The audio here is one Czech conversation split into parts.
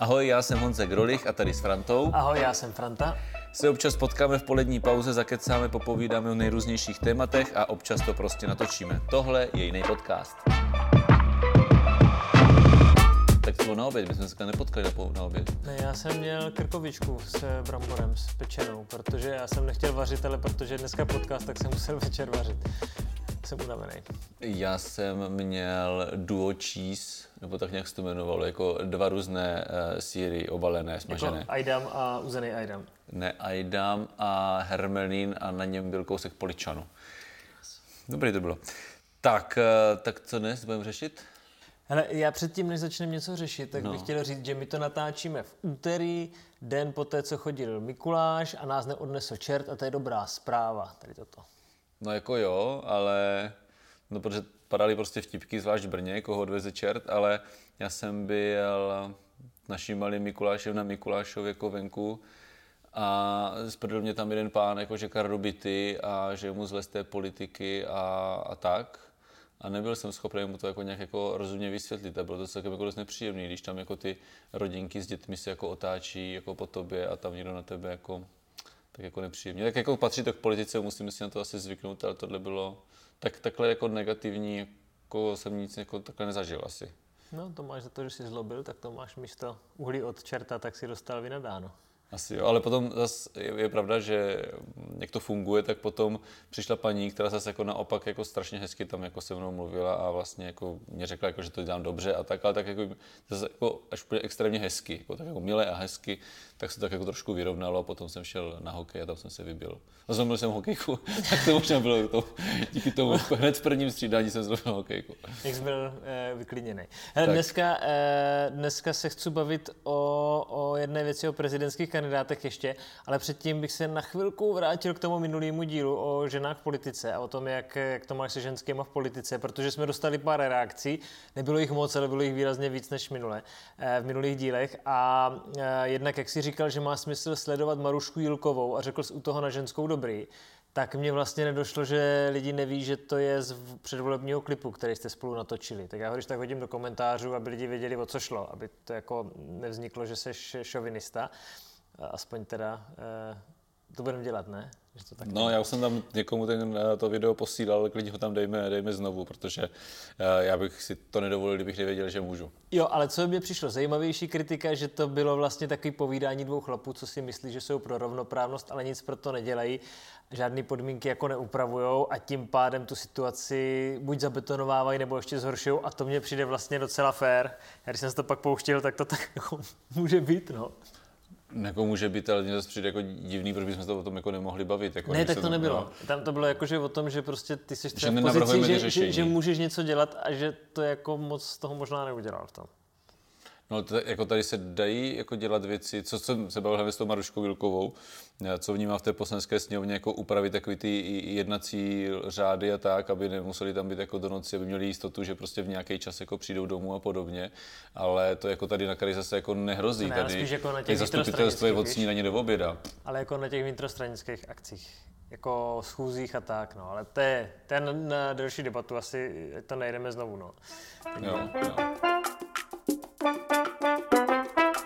Ahoj, já jsem Honze Grolich a tady s Frantou Ahoj, já jsem Franta. se občas potkáme v polední pauze, zakecáme, popovídáme o nejrůznějších tématech a občas to prostě natočíme. Tohle je jiný podcast. Tak to bylo na oběd, my jsme se nepotkali na, po- na oběd. Ne, já jsem měl krkovičku s bramborem, s pečenou, protože já jsem nechtěl vařit, ale protože dneska podcast, tak jsem musel večer vařit. Jsem unavený. Já jsem měl duo cheese, nebo tak nějak se to jmenovalo, jako dva různé uh, síry obalené, smažené. Jako Aidam a uzený Aidam. Ne Aidam a hermelín a na něm byl kousek poličanu. Dobrý to bylo. Tak, eh, tak co dnes budeme řešit? Hele, já předtím, než začneme něco řešit, tak no. bych chtěl říct, že my to natáčíme v úterý, den po té, co chodil Mikuláš a nás neodnesl čert a to je dobrá zpráva, tady toto. No jako jo, ale no protože padaly prostě vtipky, zvlášť v Brně, koho odveze čert, ale já jsem byl naším malým Mikulášem na Mikulášově jako venku a sprdl mě tam jeden pán, jako že kardobity a že mu zle z té politiky a, a tak. A nebyl jsem schopný mu to jako nějak jako rozumně vysvětlit a bylo to celkem jako dost nepříjemný, když tam jako ty rodinky s dětmi se jako otáčí jako po tobě a tam někdo na tebe jako tak jako nepříjemně. Tak jako patří to k politice, musíme si na to asi zvyknout, ale tohle bylo tak, takhle jako negativní, jako jsem nic jako takhle nezažil asi. No, to máš za to, že jsi zlobil, tak to máš místo uhlí od čerta, tak si dostal vynadáno. Asi jo, ale potom zas je, je, pravda, že jak to funguje, tak potom přišla paní, která zase jako naopak jako strašně hezky tam jako se mnou mluvila a vlastně jako mě řekla, jako, že to dělám dobře a tak, ale tak jako, zase jako až úplně extrémně hezky, jako, tak jako milé a hezky, tak se tak jako trošku vyrovnalo a potom jsem šel na hokej a tam jsem se vybil. No zlomil jsem hokejku, tak to možná bylo to, díky tomu hned v prvním střídání jsem zlomil hokejku. Jak jsi byl eh, vyklidněný. Hele, dneska, eh, dneska se chci bavit o, o jedné věci, o prezidentských kandidátech ještě, ale předtím bych se na chvilku vrátil k tomu minulému dílu o ženách v politice a o tom, jak, jak to máš se ženskýma v politice, protože jsme dostali pár reakcí, nebylo jich moc, ale bylo jich výrazně víc než minule, eh, v minulých dílech. A eh, jednak, jak si říkal, že má smysl sledovat Marušku Jilkovou a řekl jsi u toho na ženskou dobrý, tak mně vlastně nedošlo, že lidi neví, že to je z předvolebního klipu, který jste spolu natočili. Tak já ho když tak hodím do komentářů, aby lidi věděli, o co šlo, aby to jako nevzniklo, že jsi šovinista. Aspoň teda eh, to budeme dělat, ne? Že to tak No, já už jsem tam někomu ten, eh, to video posílal, klidně ho tam dejme, dejme znovu, protože eh, já bych si to nedovolil, kdybych nevěděl, že můžu. Jo, ale co mě přišlo, zajímavější kritika, že to bylo vlastně takový povídání dvou chlapů, co si myslí, že jsou pro rovnoprávnost, ale nic pro to nedělají, žádné podmínky jako neupravujou a tím pádem tu situaci buď zabetonovávají nebo ještě zhoršují a to mně přijde vlastně docela fér. Já když jsem se to pak pouštěl, tak to tak jako může být, no. Jako může být, ale mě zase přijde jako divný, proč bychom se o tom jako nemohli bavit. Jako Ne, tak se to nebylo. Tam to bylo jako, že o tom, že prostě ty jsi třeba v nenavrhujeme pozici, že, že, že, můžeš něco dělat a že to jako moc toho možná neudělal v tom. No, to, jako tady se dají jako dělat věci, co jsem se bavil hlavně s tou Maruškou Vilkovou, eh, co vnímá v té poslanecké sněmovně, jako upravit takový ty jednací řády a tak, aby nemuseli tam být jako do noci, aby měli jistotu, že prostě v nějaký čas jako přijdou domů a podobně. Ale to jako tady na Kary zase jako nehrozí. Ne, tady spíš jako na těch zastupitelstvo je od snídaně do oběda. Ale jako na těch vnitrostranických akcích, jako schůzích a tak, no. Ale to je, to je na, na delší debatu, asi to nejdeme znovu, no. Jo, jo.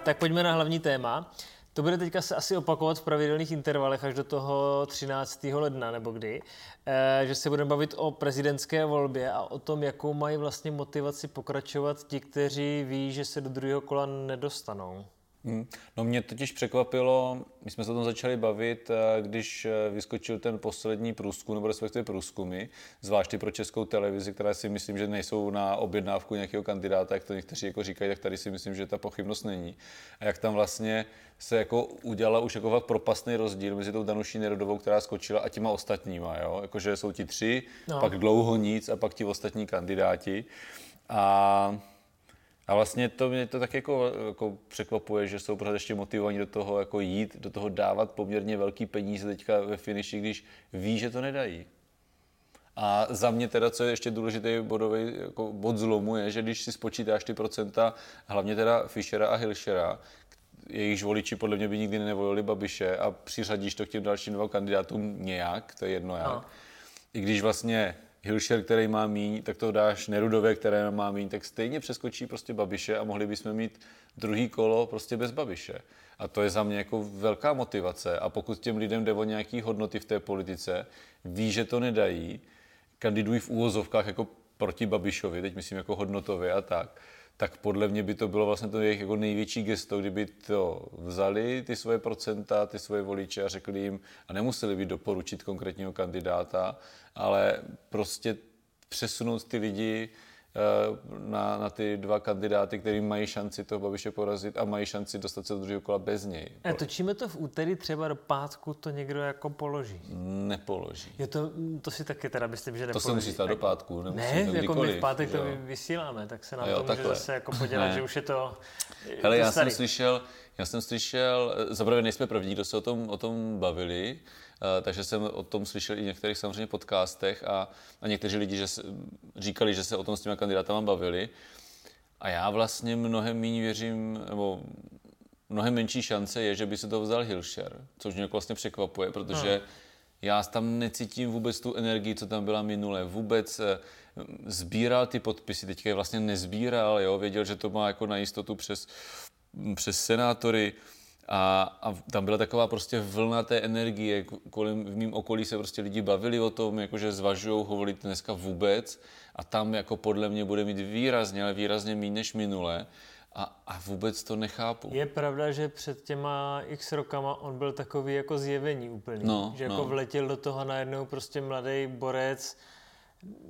Tak pojďme na hlavní téma. To bude teďka se asi opakovat v pravidelných intervalech až do toho 13. ledna, nebo kdy, eh, že se budeme bavit o prezidentské volbě a o tom, jakou mají vlastně motivaci pokračovat ti, kteří ví, že se do druhého kola nedostanou. Hmm. No mě totiž překvapilo, my jsme se o tom začali bavit, eh, když eh, vyskočil ten poslední průzkum, nebo respektive průzkumy, zvláště pro českou televizi, které si myslím, že nejsou na objednávku nějakého kandidáta, jak to někteří jako říkají, tak tady si myslím, že ta pochybnost není. A jak tam vlastně se jako udělala už jako fakt propastný rozdíl mezi tou Danuší Nerodovou, která skočila a těma ostatníma, jo? Jakože jsou ti tři. No. pak dlouho nic a pak ti ostatní kandidáti. A a vlastně to mě to tak jako, jako překvapuje, že jsou pořád ještě motivovaní do toho jako jít, do toho dávat poměrně velký peníze teďka ve finiši, když ví, že to nedají. A za mě teda, co je ještě důležitý bodový jako bod zlomu, je, že když si spočítáš ty procenta, hlavně teda Fischera a Hilšera, jejichž voliči podle mě by nikdy nevolili Babiše a přiřadíš to k těm dalším dvou kandidátům nějak, to je jedno jak. No. I když vlastně Hilšer, který má míň, tak to dáš Nerudově, které má míň, tak stejně přeskočí prostě Babiše a mohli bychom mít druhý kolo prostě bez Babiše. A to je za mě jako velká motivace. A pokud těm lidem jde o nějaké hodnoty v té politice, ví, že to nedají, kandidují v úvozovkách jako proti Babišovi, teď myslím jako hodnotově a tak, tak podle mě by to bylo vlastně to jejich jako největší gesto, kdyby to vzali, ty svoje procenta, ty svoje voliče a řekli jim, a nemuseli by doporučit konkrétního kandidáta, ale prostě přesunout ty lidi na, na ty dva kandidáty, kteří mají šanci toho Babiše porazit a mají šanci dostat se do druhého kola bez něj. A točíme to v úterý, třeba do pátku to někdo jako položí. Nepoloží. Je to, to si taky teda myslím, že nepoloží. To se musí stát do pátku. Ne, jako my v pátek to vysíláme, tak se na jo, to může zase jako podělat, že už je to Hele, já starý. jsem slyšel, já jsem slyšel, zaprvé nejsme první, kdo se o tom, o tom bavili, Eh, takže jsem o tom slyšel i v některých samozřejmě podcastech a, a někteří lidi že se, říkali, že se o tom s těma kandidátama bavili. A já vlastně mnohem méně věřím, nebo mnohem menší šance je, že by se to vzal Hilšer, což mě jako vlastně překvapuje, protože hmm. já tam necítím vůbec tu energii, co tam byla minule. Vůbec eh, sbíral ty podpisy, teďka je vlastně nezbíral, jo? věděl, že to má jako na jistotu přes, přes senátory, a, a tam byla taková prostě vlna té energie, kolem, v mém okolí se prostě lidi bavili o tom, jakože zvažují ho volit dneska vůbec a tam jako podle mě bude mít výrazně, ale výrazně méně než minule a, a vůbec to nechápu. Je pravda, že před těma x rokama on byl takový jako zjevení úplný, no, že jako no. vletěl do toho najednou prostě mladý borec,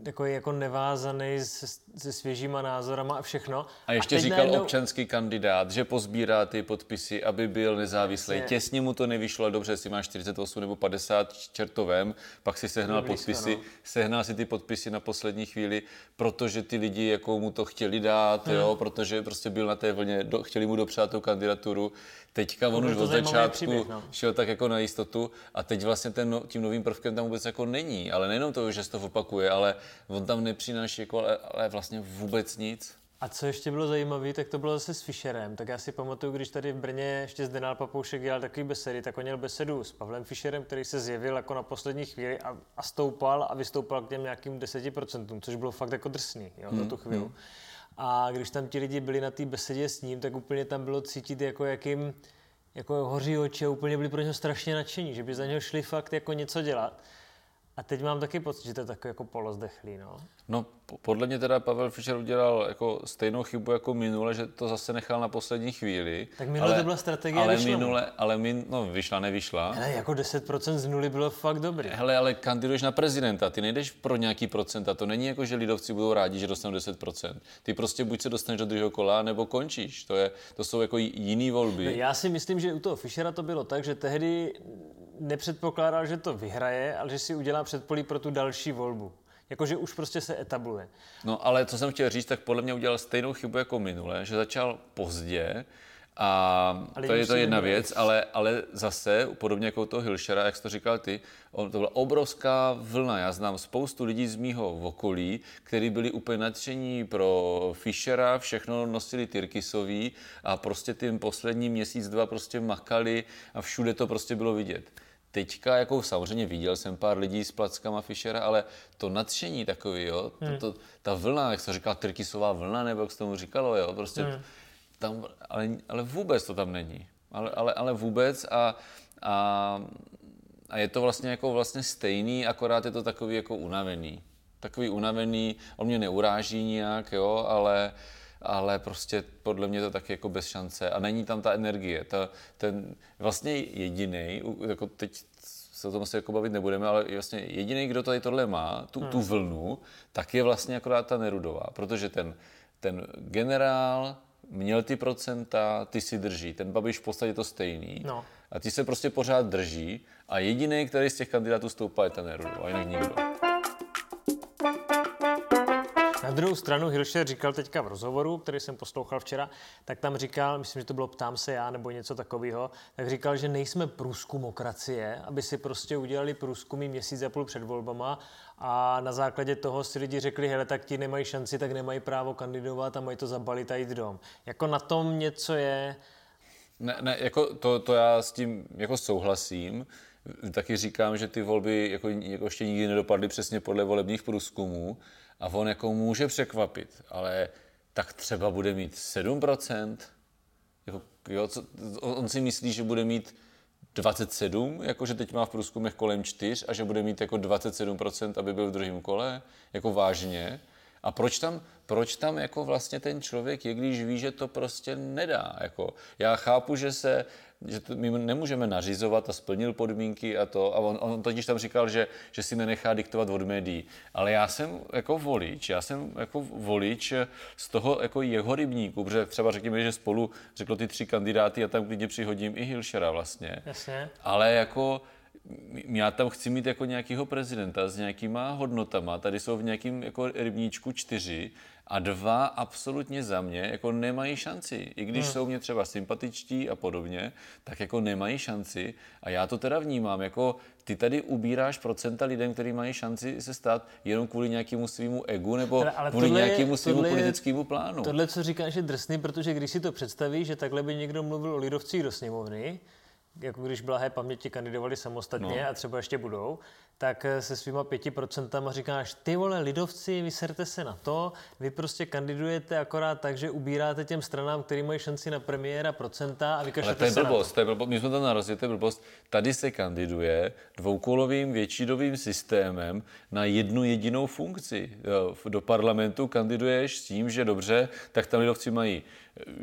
takový jako nevázaný se, se svěžíma názorama a všechno. A ještě a říkal najednou... občanský kandidát, že pozbírá ty podpisy, aby byl nezávislý. Jasně. Těsně mu to nevyšlo, dobře, si máš 48 nebo 50 čertovém, pak si sehnal blízko, podpisy, no. sehnal si ty podpisy na poslední chvíli, protože ty lidi jako mu to chtěli dát, hmm. jo, protože prostě byl na té vlně, do, chtěli mu dopřát tu kandidaturu. Teďka on už od začátku příběh, no. šel tak jako na jistotu a teď vlastně ten, no, tím novým prvkem tam vůbec jako není. Ale nejenom to, že se to opakuje, ale on tam nepřináší jako, ale, ale vlastně vůbec nic. A co ještě bylo zajímavé, tak to bylo zase s Fischerem. Tak já si pamatuju, když tady v Brně ještě Zdenal Papoušek dělal takový besedy, tak on měl besedu s Pavlem Fischerem, který se zjevil jako na poslední chvíli a, a stoupal a vystoupal k těm nějakým 10%, což bylo fakt jako drsný jo, hmm, za tu chvíli. Hmm. A když tam ti lidi byli na té besedě s ním, tak úplně tam bylo cítit, jako jakým jako hoří oči a úplně byli pro něho strašně nadšení, že by za něho šli fakt jako něco dělat. A teď mám taky pocit, že to je takový jako polozdechlý, no. No, podle mě teda Pavel Fischer udělal jako stejnou chybu jako minule, že to zase nechal na poslední chvíli. Tak minule ale, to byla strategie Ale vyšla. minule, ale min, no vyšla, nevyšla. Ale jako 10% z nuly bylo fakt dobrý. Hele, ale kandiduješ na prezidenta, ty nejdeš pro nějaký procenta, to není jako, že lidovci budou rádi, že dostanou 10%. Ty prostě buď se dostaneš do druhého kola, nebo končíš. To, je, to jsou jako jiný volby. No, já si myslím, že u toho Fischera to bylo tak, že tehdy nepředpokládal, že to vyhraje, ale že si udělá předpolí pro tu další volbu. Jakože už prostě se etabluje. No ale co jsem chtěl říct, tak podle mě udělal stejnou chybu jako minule, že začal pozdě, a ale to je to jedna věc, ale, ale zase, podobně jako toho Hilšera, jak jsi to říkal ty, on, to byla obrovská vlna. Já znám spoustu lidí z mýho okolí, kteří byli úplně nadšení pro Fischera, všechno nosili Tyrkisový a prostě tím poslední měsíc, dva prostě makali a všude to prostě bylo vidět teďka, jako samozřejmě viděl jsem pár lidí s plackama Fischera, ale to nadšení takový, jo, hmm. to, to, ta vlna, jak se říká, Tyrkisová vlna, nebo jak se tomu říkalo, jo, prostě hmm. Tam, ale, ale vůbec to tam není. Ale, ale, ale vůbec a, a, a je to vlastně jako vlastně stejný, akorát je to takový jako unavený. Takový unavený, on mě neuráží nijak, jo, ale, ale prostě podle mě to taky jako bez šance a není tam ta energie. Ta, ten vlastně jediný, jako teď se o tom asi jako bavit nebudeme, ale vlastně jediný, kdo tady tohle má, tu, hmm. tu vlnu, tak je vlastně akorát ta Nerudová, protože ten, ten generál měl ty procenta, ty si drží. Ten Babiš v podstatě to stejný. No. A ty se prostě pořád drží a jediný, který z těch kandidátů stoupá, je ten Nerudová, jinak nikdo. Druhou stranu Hilšer říkal teďka v rozhovoru, který jsem poslouchal včera, tak tam říkal, myslím, že to bylo Ptám se já nebo něco takového, tak říkal, že nejsme průzkumokracie, aby si prostě udělali průzkumy měsíc a půl před volbama a na základě toho si lidi řekli, hele, tak ti nemají šanci, tak nemají právo kandidovat a mají to zabalit a jít dom. Jako na tom něco je... Ne, ne jako to, to já s tím jako souhlasím, taky říkám, že ty volby jako, jako ještě nikdy nedopadly přesně podle volebních průzkumů a on jako může překvapit, ale tak třeba bude mít 7%, jako, jo, co, on si myslí, že bude mít 27, jakože teď má v průzkumech kolem 4 a že bude mít jako 27%, aby byl v druhém kole, jako vážně. A proč tam, proč tam jako vlastně ten člověk je, když ví, že to prostě nedá? Jako, já chápu, že se že to my nemůžeme nařizovat a splnil podmínky a to. A on, on totiž tam říkal, že, že si nenechá diktovat od médií. Ale já jsem jako volič, já jsem jako volič z toho jako jeho rybníku, protože třeba řekněme, že spolu řekl ty tři kandidáty a tam klidně přihodím i Hilšera vlastně. Jasně. Ale jako já tam chci mít jako nějakého prezidenta s nějakýma hodnotama, tady jsou v nějakým jako rybníčku čtyři a dva absolutně za mě jako nemají šanci. I když hmm. jsou mě třeba sympatičtí a podobně, tak jako nemají šanci a já to teda vnímám jako ty tady ubíráš procenta lidem, kteří mají šanci se stát jenom kvůli nějakému svýmu egu nebo ale, ale kvůli nějakému svýmu politickému plánu. Tohle, co říkáš, je drsný, protože když si to představíš, že takhle by někdo mluvil o lidovcích do sněmovny, jako když blahé paměti kandidovali samostatně no. a třeba ještě budou, tak eh, se svýma pěti procentama říkáš, ty vole lidovci, vyserte se na to, vy prostě kandidujete akorát tak, že ubíráte těm stranám, který mají šanci na premiéra procenta a vykašlete Ale to je blbost, to. to je blbost, my jsme tam narazili, to je blbost. Tady se kandiduje dvoukolovým většinovým systémem na jednu jedinou funkci. Do parlamentu kandiduješ s tím, že dobře, tak tam lidovci mají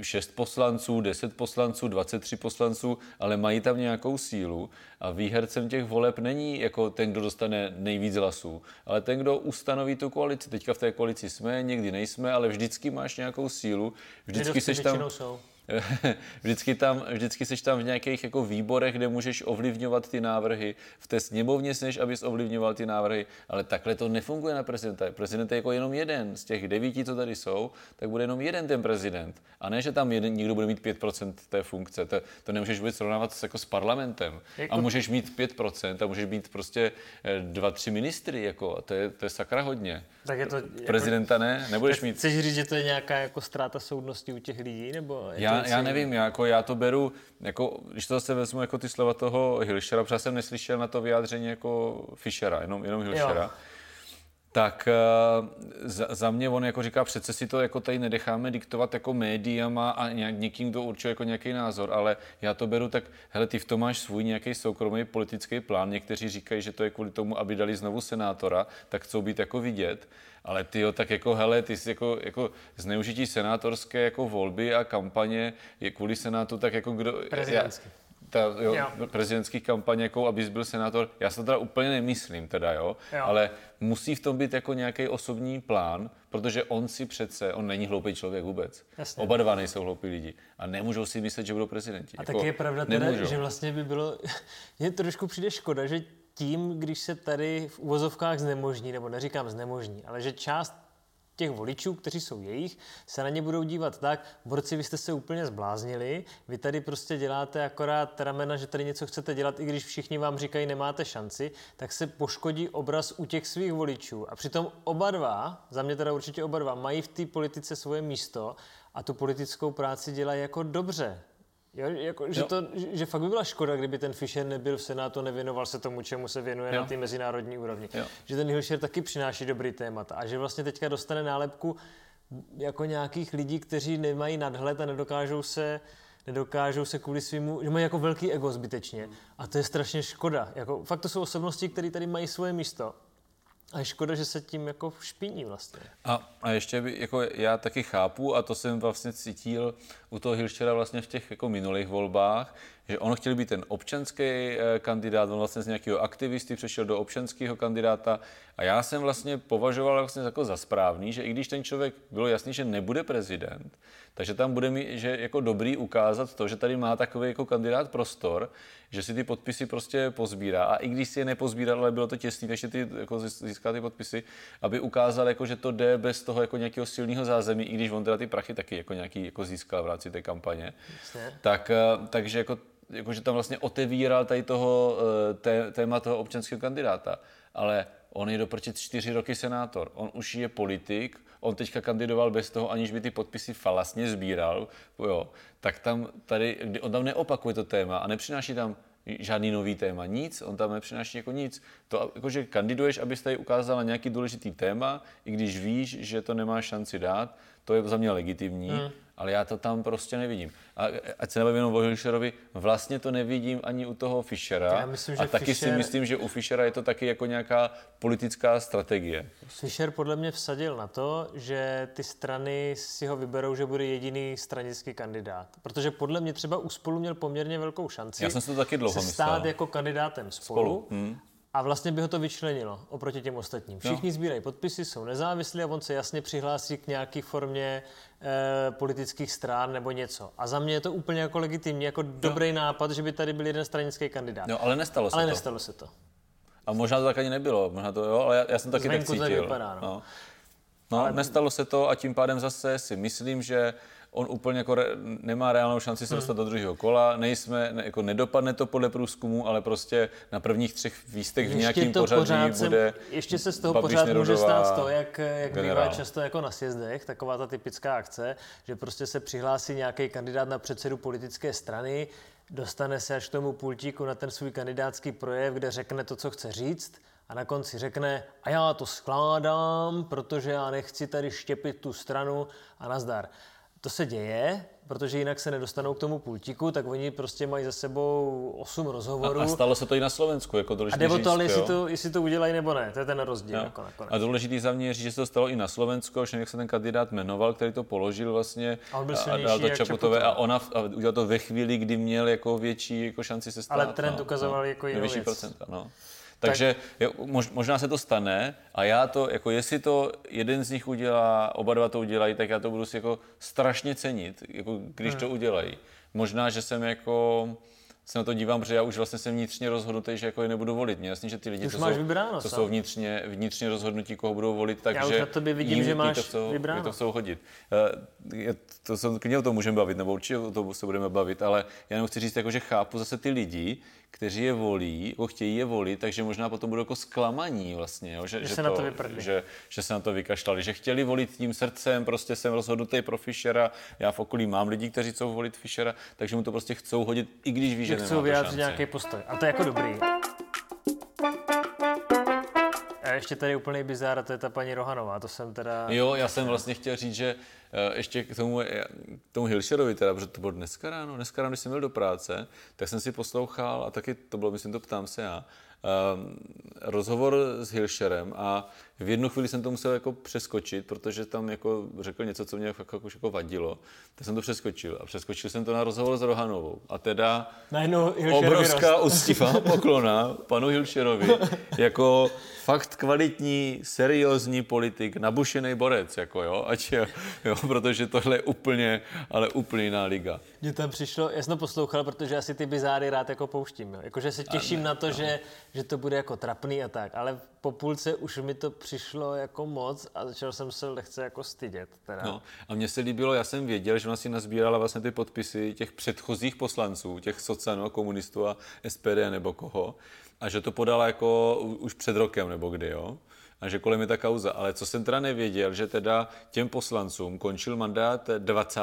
6 poslanců, 10 poslanců, 23 poslanců, ale mají tam nějakou sílu a výhercem těch voleb není jako ten, kdo dostane nejvíc hlasů, ale ten, kdo ustanoví tu koalici. Teďka v té koalici jsme, někdy nejsme, ale vždycky máš nějakou sílu, vždycky seš tam... Jsou. vždycky, tam, vždycky jsi tam v nějakých jako výborech, kde můžeš ovlivňovat ty návrhy. V té sněmovně než abys ovlivňoval ty návrhy, ale takhle to nefunguje na prezidenta. Prezident je jako jenom jeden z těch devíti, co tady jsou, tak bude jenom jeden ten prezident. A ne, že tam jeden, někdo bude mít 5% té funkce. To, to nemůžeš vůbec srovnávat jako s parlamentem. Jako... A můžeš mít 5% a můžeš mít prostě eh, dva, tři ministry. Jako, a to je, to je sakra hodně. Tak je to, jako... Prezidenta ne, nebudeš mít. Chceš říct, že to je nějaká jako ztráta soudnosti u těch lidí? Nebo je já, já nevím, já, jako, já to beru, jako, když to zase vezmu jako ty slova toho Hilšera, protože jsem neslyšel na to vyjádření jako Fischera, jenom, jenom Hilšera. Jo tak uh, za, za mě on jako říká, přece si to jako tady nedecháme diktovat jako médiama a nějak, někým, kdo určuje jako nějaký názor, ale já to beru tak, hele, ty v tom máš svůj nějaký soukromý politický plán, někteří říkají, že to je kvůli tomu, aby dali znovu senátora, tak chcou být jako vidět, ale ty jo, tak jako hele, ty jsi jako, jako zneužití senátorské jako volby a kampaně je kvůli senátu, tak jako kdo... Prezidentský. Já, ta jo, jo. prezidentských kampaň, jako abys byl senátor, já se to teda úplně nemyslím teda, jo, jo, ale musí v tom být jako nějaký osobní plán, protože on si přece, on není hloupý člověk vůbec. Jasně. Oba dva nejsou hloupí lidi a nemůžou si myslet, že budou prezidenti. A jako, tak je pravda teda, že vlastně by bylo, je trošku přijde škoda, že tím, když se tady v uvozovkách znemožní, nebo neříkám znemožní, ale že část těch voličů, kteří jsou jejich, se na ně budou dívat tak, borci, vy jste se úplně zbláznili, vy tady prostě děláte akorát ramena, že tady něco chcete dělat, i když všichni vám říkají, nemáte šanci, tak se poškodí obraz u těch svých voličů. A přitom oba dva, za mě teda určitě oba dva, mají v té politice svoje místo a tu politickou práci dělají jako dobře. Jo, jako, že, to, že fakt by byla škoda, kdyby ten Fischer nebyl v Senátu, nevěnoval se tomu, čemu se věnuje jo. na té mezinárodní úrovni. Jo. Že ten Hilšer taky přináší dobrý témat a že vlastně teďka dostane nálepku jako nějakých lidí, kteří nemají nadhled a nedokážou se nedokážou se kvůli svýmu, že mají jako velký ego zbytečně. A to je strašně škoda. Jako, fakt to jsou osobnosti, které tady mají svoje místo a je škoda, že se tím jako špiní vlastně. A, a ještě by, jako já taky chápu, a to jsem vlastně cítil u toho Hilšera vlastně v těch jako minulých volbách, že on chtěl být ten občanský eh, kandidát, on vlastně z nějakého aktivisty přešel do občanského kandidáta a já jsem vlastně považoval vlastně jako za správný, že i když ten člověk bylo jasný, že nebude prezident, takže tam bude mi, že jako dobrý ukázat to, že tady má takový jako kandidát prostor, že si ty podpisy prostě pozbírá. A i když si je nepozbíral, ale bylo to těsný, takže ty jako získá ty podpisy, aby ukázal, jako, že to jde bez toho jako nějakého silného zázemí, i když on teda ty prachy taky jako nějaký jako získal v rámci té kampaně. Tak, eh, takže jako, jako, že tam vlastně otevíral tady toho eh, té, téma toho občanského kandidáta. Ale on je doprčit čtyři roky senátor. On už je politik, on teďka kandidoval bez toho, aniž by ty podpisy falasně sbíral, jo, tak tam tady, on tam neopakuje to téma a nepřináší tam žádný nový téma, nic, on tam nepřináší jako nic. To, jako, že kandiduješ, abys tady ukázal na nějaký důležitý téma, i když víš, že to nemá šanci dát, to je za mě legitimní, hmm. ale já to tam prostě nevidím. A ať se nebavím jenom o Hilšerovi, vlastně to nevidím ani u toho Fischera. Já myslím, že a taky Fischer... si myslím, že u Fischera je to taky jako nějaká politická strategie. Fischer podle mě vsadil na to, že ty strany si ho vyberou, že bude jediný stranický kandidát. Protože podle mě třeba u spolu měl poměrně velkou šanci. Já jsem to taky dlouho se stát jako kandidátem spolu. spolu. Hmm a vlastně by ho to vyčlenilo oproti těm ostatním. Všichni no. sbírají podpisy, jsou nezávislí a on se jasně přihlásí k nějaké formě e, politických stran nebo něco. A za mě je to úplně jako legitimní, jako no. dobrý nápad, že by tady byl jeden stranický kandidát. No, ale nestalo se ale to. Ale nestalo se to. A možná to tak ani nebylo, možná to jo, ale já, já jsem taky Zvenku tak cítil. Vypadá, no. No. No ale... nestalo se to a tím pádem zase si myslím, že on úplně jako re, nemá reálnou šanci se hmm. dostat hmm. do druhého kola. Nejsme, ne, jako nedopadne to podle průzkumu, ale prostě na prvních třech výstech v nějakém pořadí pořád bude Ještě se z toho Babiš pořád může stát to, jak, jak bývá často jako na sjezdech, taková ta typická akce, že prostě se přihlásí nějaký kandidát na předsedu politické strany, dostane se až k tomu pultíku na ten svůj kandidátský projev, kde řekne to, co chce říct, a na konci řekne, a já to skládám, protože já nechci tady štěpit tu stranu a nazdar. To se děje, protože jinak se nedostanou k tomu pultíku, tak oni prostě mají za sebou 8 rozhovorů. A, a stalo se to i na Slovensku, jako důležitý A jde o to, ale jestli to, jestli to udělají nebo ne, to je ten rozdíl. Jako a důležitý za mě je říct, že se to stalo i na Slovensku, že jak se ten kandidát jmenoval, který to položil vlastně a, on byl a dal to Čaputové a ona a udělal to ve chvíli, kdy měl jako větší jako šanci se stát. Ale trend no, ukazoval no, jako jinou věc. procenta, no. Takže tak... možná se to stane a já to, jako jestli to jeden z nich udělá, oba dva to udělají, tak já to budu si jako strašně cenit, jako když hmm. to udělají. Možná, že jsem jako se na to dívám, protože já už vlastně jsem vnitřně rozhodnutý, že jako je nebudu volit. Mě jasně, že ty lidi, máš jsou, vybráno, to jsou vnitřně, vnitřně rozhodnutí, koho budou volit, takže já už na tobě vidím, jim, že máš to chcou, vybráno. to chcou hodit. Uh, to se klidně o tom můžeme bavit, nebo určitě o tom se budeme bavit, ale já jenom chci říct, jako, že chápu zase ty lidi, kteří je volí, jako chtějí je volit, takže možná potom budou jako zklamaní vlastně, jo? Že, že, že, se to, na to vyprdli. že, že se na to vykašlali, že chtěli volit tím srdcem, prostě jsem rozhodnutý pro Fischera, já v okolí mám lidi, kteří chcou volit Fischera, takže mu to prostě chcou hodit, i když ví, že, chcou vyjádřit nějaký postoj. A to je jako dobrý. A ještě tady úplný bizár, a to je ta paní Rohanová, to jsem teda... Jo, já jsem vlastně chtěl říct, že Eh, ještě k tomu, eh, k tomu Hilšerovi, teda, protože to bylo dneska ráno, dneska ráno, když jsem byl do práce, tak jsem si poslouchal, a taky to bylo, myslím, to ptám se já, um, rozhovor s Hilšerem a v jednu chvíli jsem to musel jako přeskočit, protože tam jako řekl něco, co mě jako, jako, jako vadilo. Tak jsem to přeskočil a přeskočil jsem to na rozhovor s Rohanovou. A teda obrovská úctivá poklona panu Hilšerovi jako fakt kvalitní, seriózní politik, nabušený borec, jako jo, ať je, jo, protože tohle je úplně, ale úplně jiná liga. Mně tam přišlo, já jsem to poslouchal, protože asi ty bizáry rád jako pouštím, jo. Jakože se těším ne, na to, no. že, že to bude jako trapný a tak, ale po půlce už mi to přišlo jako moc a začal jsem se lehce jako stydět. Teda. No, a mně se líbilo, já jsem věděl, že ona si nazbírala vlastně ty podpisy těch předchozích poslanců, těch socanů, komunistů a SPD nebo koho, a že to podala jako už před rokem nebo kdy, jo a že kolem je ta kauza. Ale co jsem teda nevěděl, že teda těm poslancům končil mandát 20.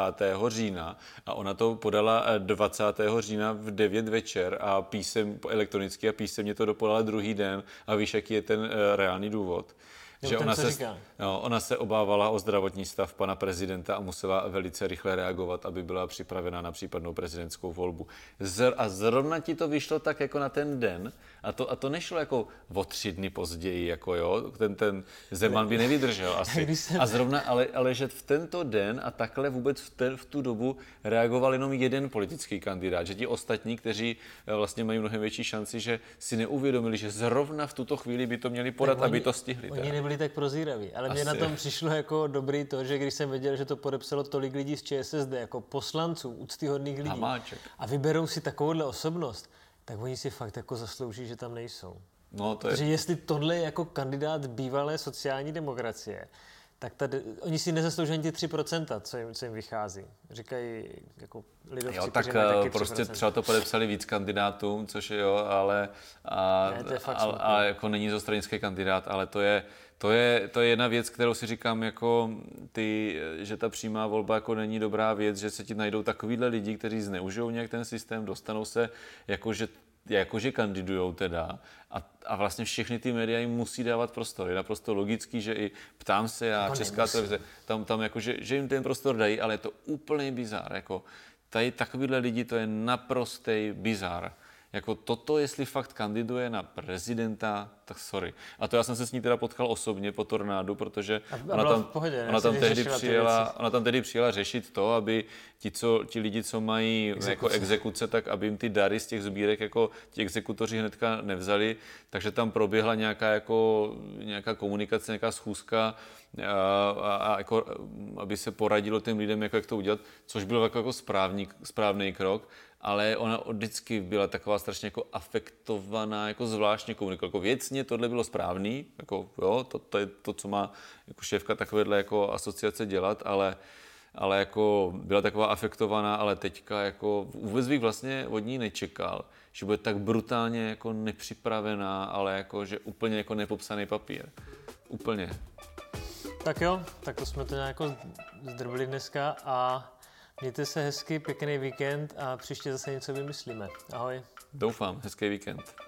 října a ona to podala 20. října v 9 večer a písem elektronicky a písemně to dopodala druhý den a víš, jaký je ten eh, reálný důvod že ona se, no, ona se obávala o zdravotní stav pana prezidenta a musela velice rychle reagovat, aby byla připravena na případnou prezidentskou volbu. Zr- a zrovna ti to vyšlo tak jako na ten den, a to, a to nešlo jako o tři dny později, jako jo, ten, ten Zeman by nevydržel asi. A zrovna, ale, ale že v tento den a takhle vůbec v, ten, v tu dobu reagoval jenom jeden politický kandidát, že ti ostatní, kteří eh, vlastně mají mnohem větší šanci, že si neuvědomili, že zrovna v tuto chvíli by to měli podat, aby to stihli. Oni nebyli tak prozíraví. Ale mě na tom přišlo jako dobrý to, že když jsem věděl, že to podepsalo tolik lidí z ČSSD, jako poslanců, úctyhodných lidí, Hamáček. a vyberou si takovouhle osobnost, tak oni si fakt jako zaslouží, že tam nejsou. No, to je... Protože jestli tohle je jako kandidát bývalé sociální demokracie, tak tady, oni si nezaslouží ani ty 3%, co jim, co jim vychází. Říkají jako lidovci, Jo, tak taky prostě třeba to podepsali víc kandidátům, což je jo, ale, a, ne, to je a, a, jako není to stranický kandidát, ale to je, to je, to je jedna věc, kterou si říkám, jako ty, že ta přímá volba jako není dobrá věc, že se ti najdou takovýhle lidi, kteří zneužijou nějak ten systém, dostanou se, jako že jakože kandidujou teda a, a vlastně všechny ty média jim musí dávat prostor. Je naprosto logický, že i ptám se já, Jako Česká nemusí. televize, tam, tam jako, že, že jim ten prostor dají, ale je to úplný bizár. Jako, tady takovýhle lidi, to je naprostý bizár. Jako toto, jestli fakt kandiduje na prezidenta, tak sorry. A to já jsem se s ní teda potkal osobně po tornádu, protože A ona tam, pohodě, ona tam tehdy přijela, ona tam tehdy přijela řešit to, aby ti, co, ti lidi, co mají exekuce. jako exekuce, tak aby jim ty dary z těch sbírek jako ti exekutoři hnedka nevzali, takže tam proběhla nějaká, jako, nějaká komunikace, nějaká schůzka, a, a, a jako, aby se poradilo těm lidem, jako jak to udělat, což byl jako, jako správný, správný krok, ale ona vždycky byla taková strašně jako afektovaná, jako zvláštně komunikovala. Jako věcně tohle bylo správný, jako jo, to, to je to, co má jako šéfka takovéhle jako asociace dělat, ale ale jako byla taková afektovaná, ale teďka jako vůbec bych vlastně od ní nečekal, že bude tak brutálně jako nepřipravená, ale jako, že úplně jako nepopsaný papír. Úplně. Tak jo, tak to jsme to nějak jako zdrbili dneska a mějte se hezky, pěkný víkend a příště zase něco vymyslíme. Ahoj. Doufám, hezký víkend.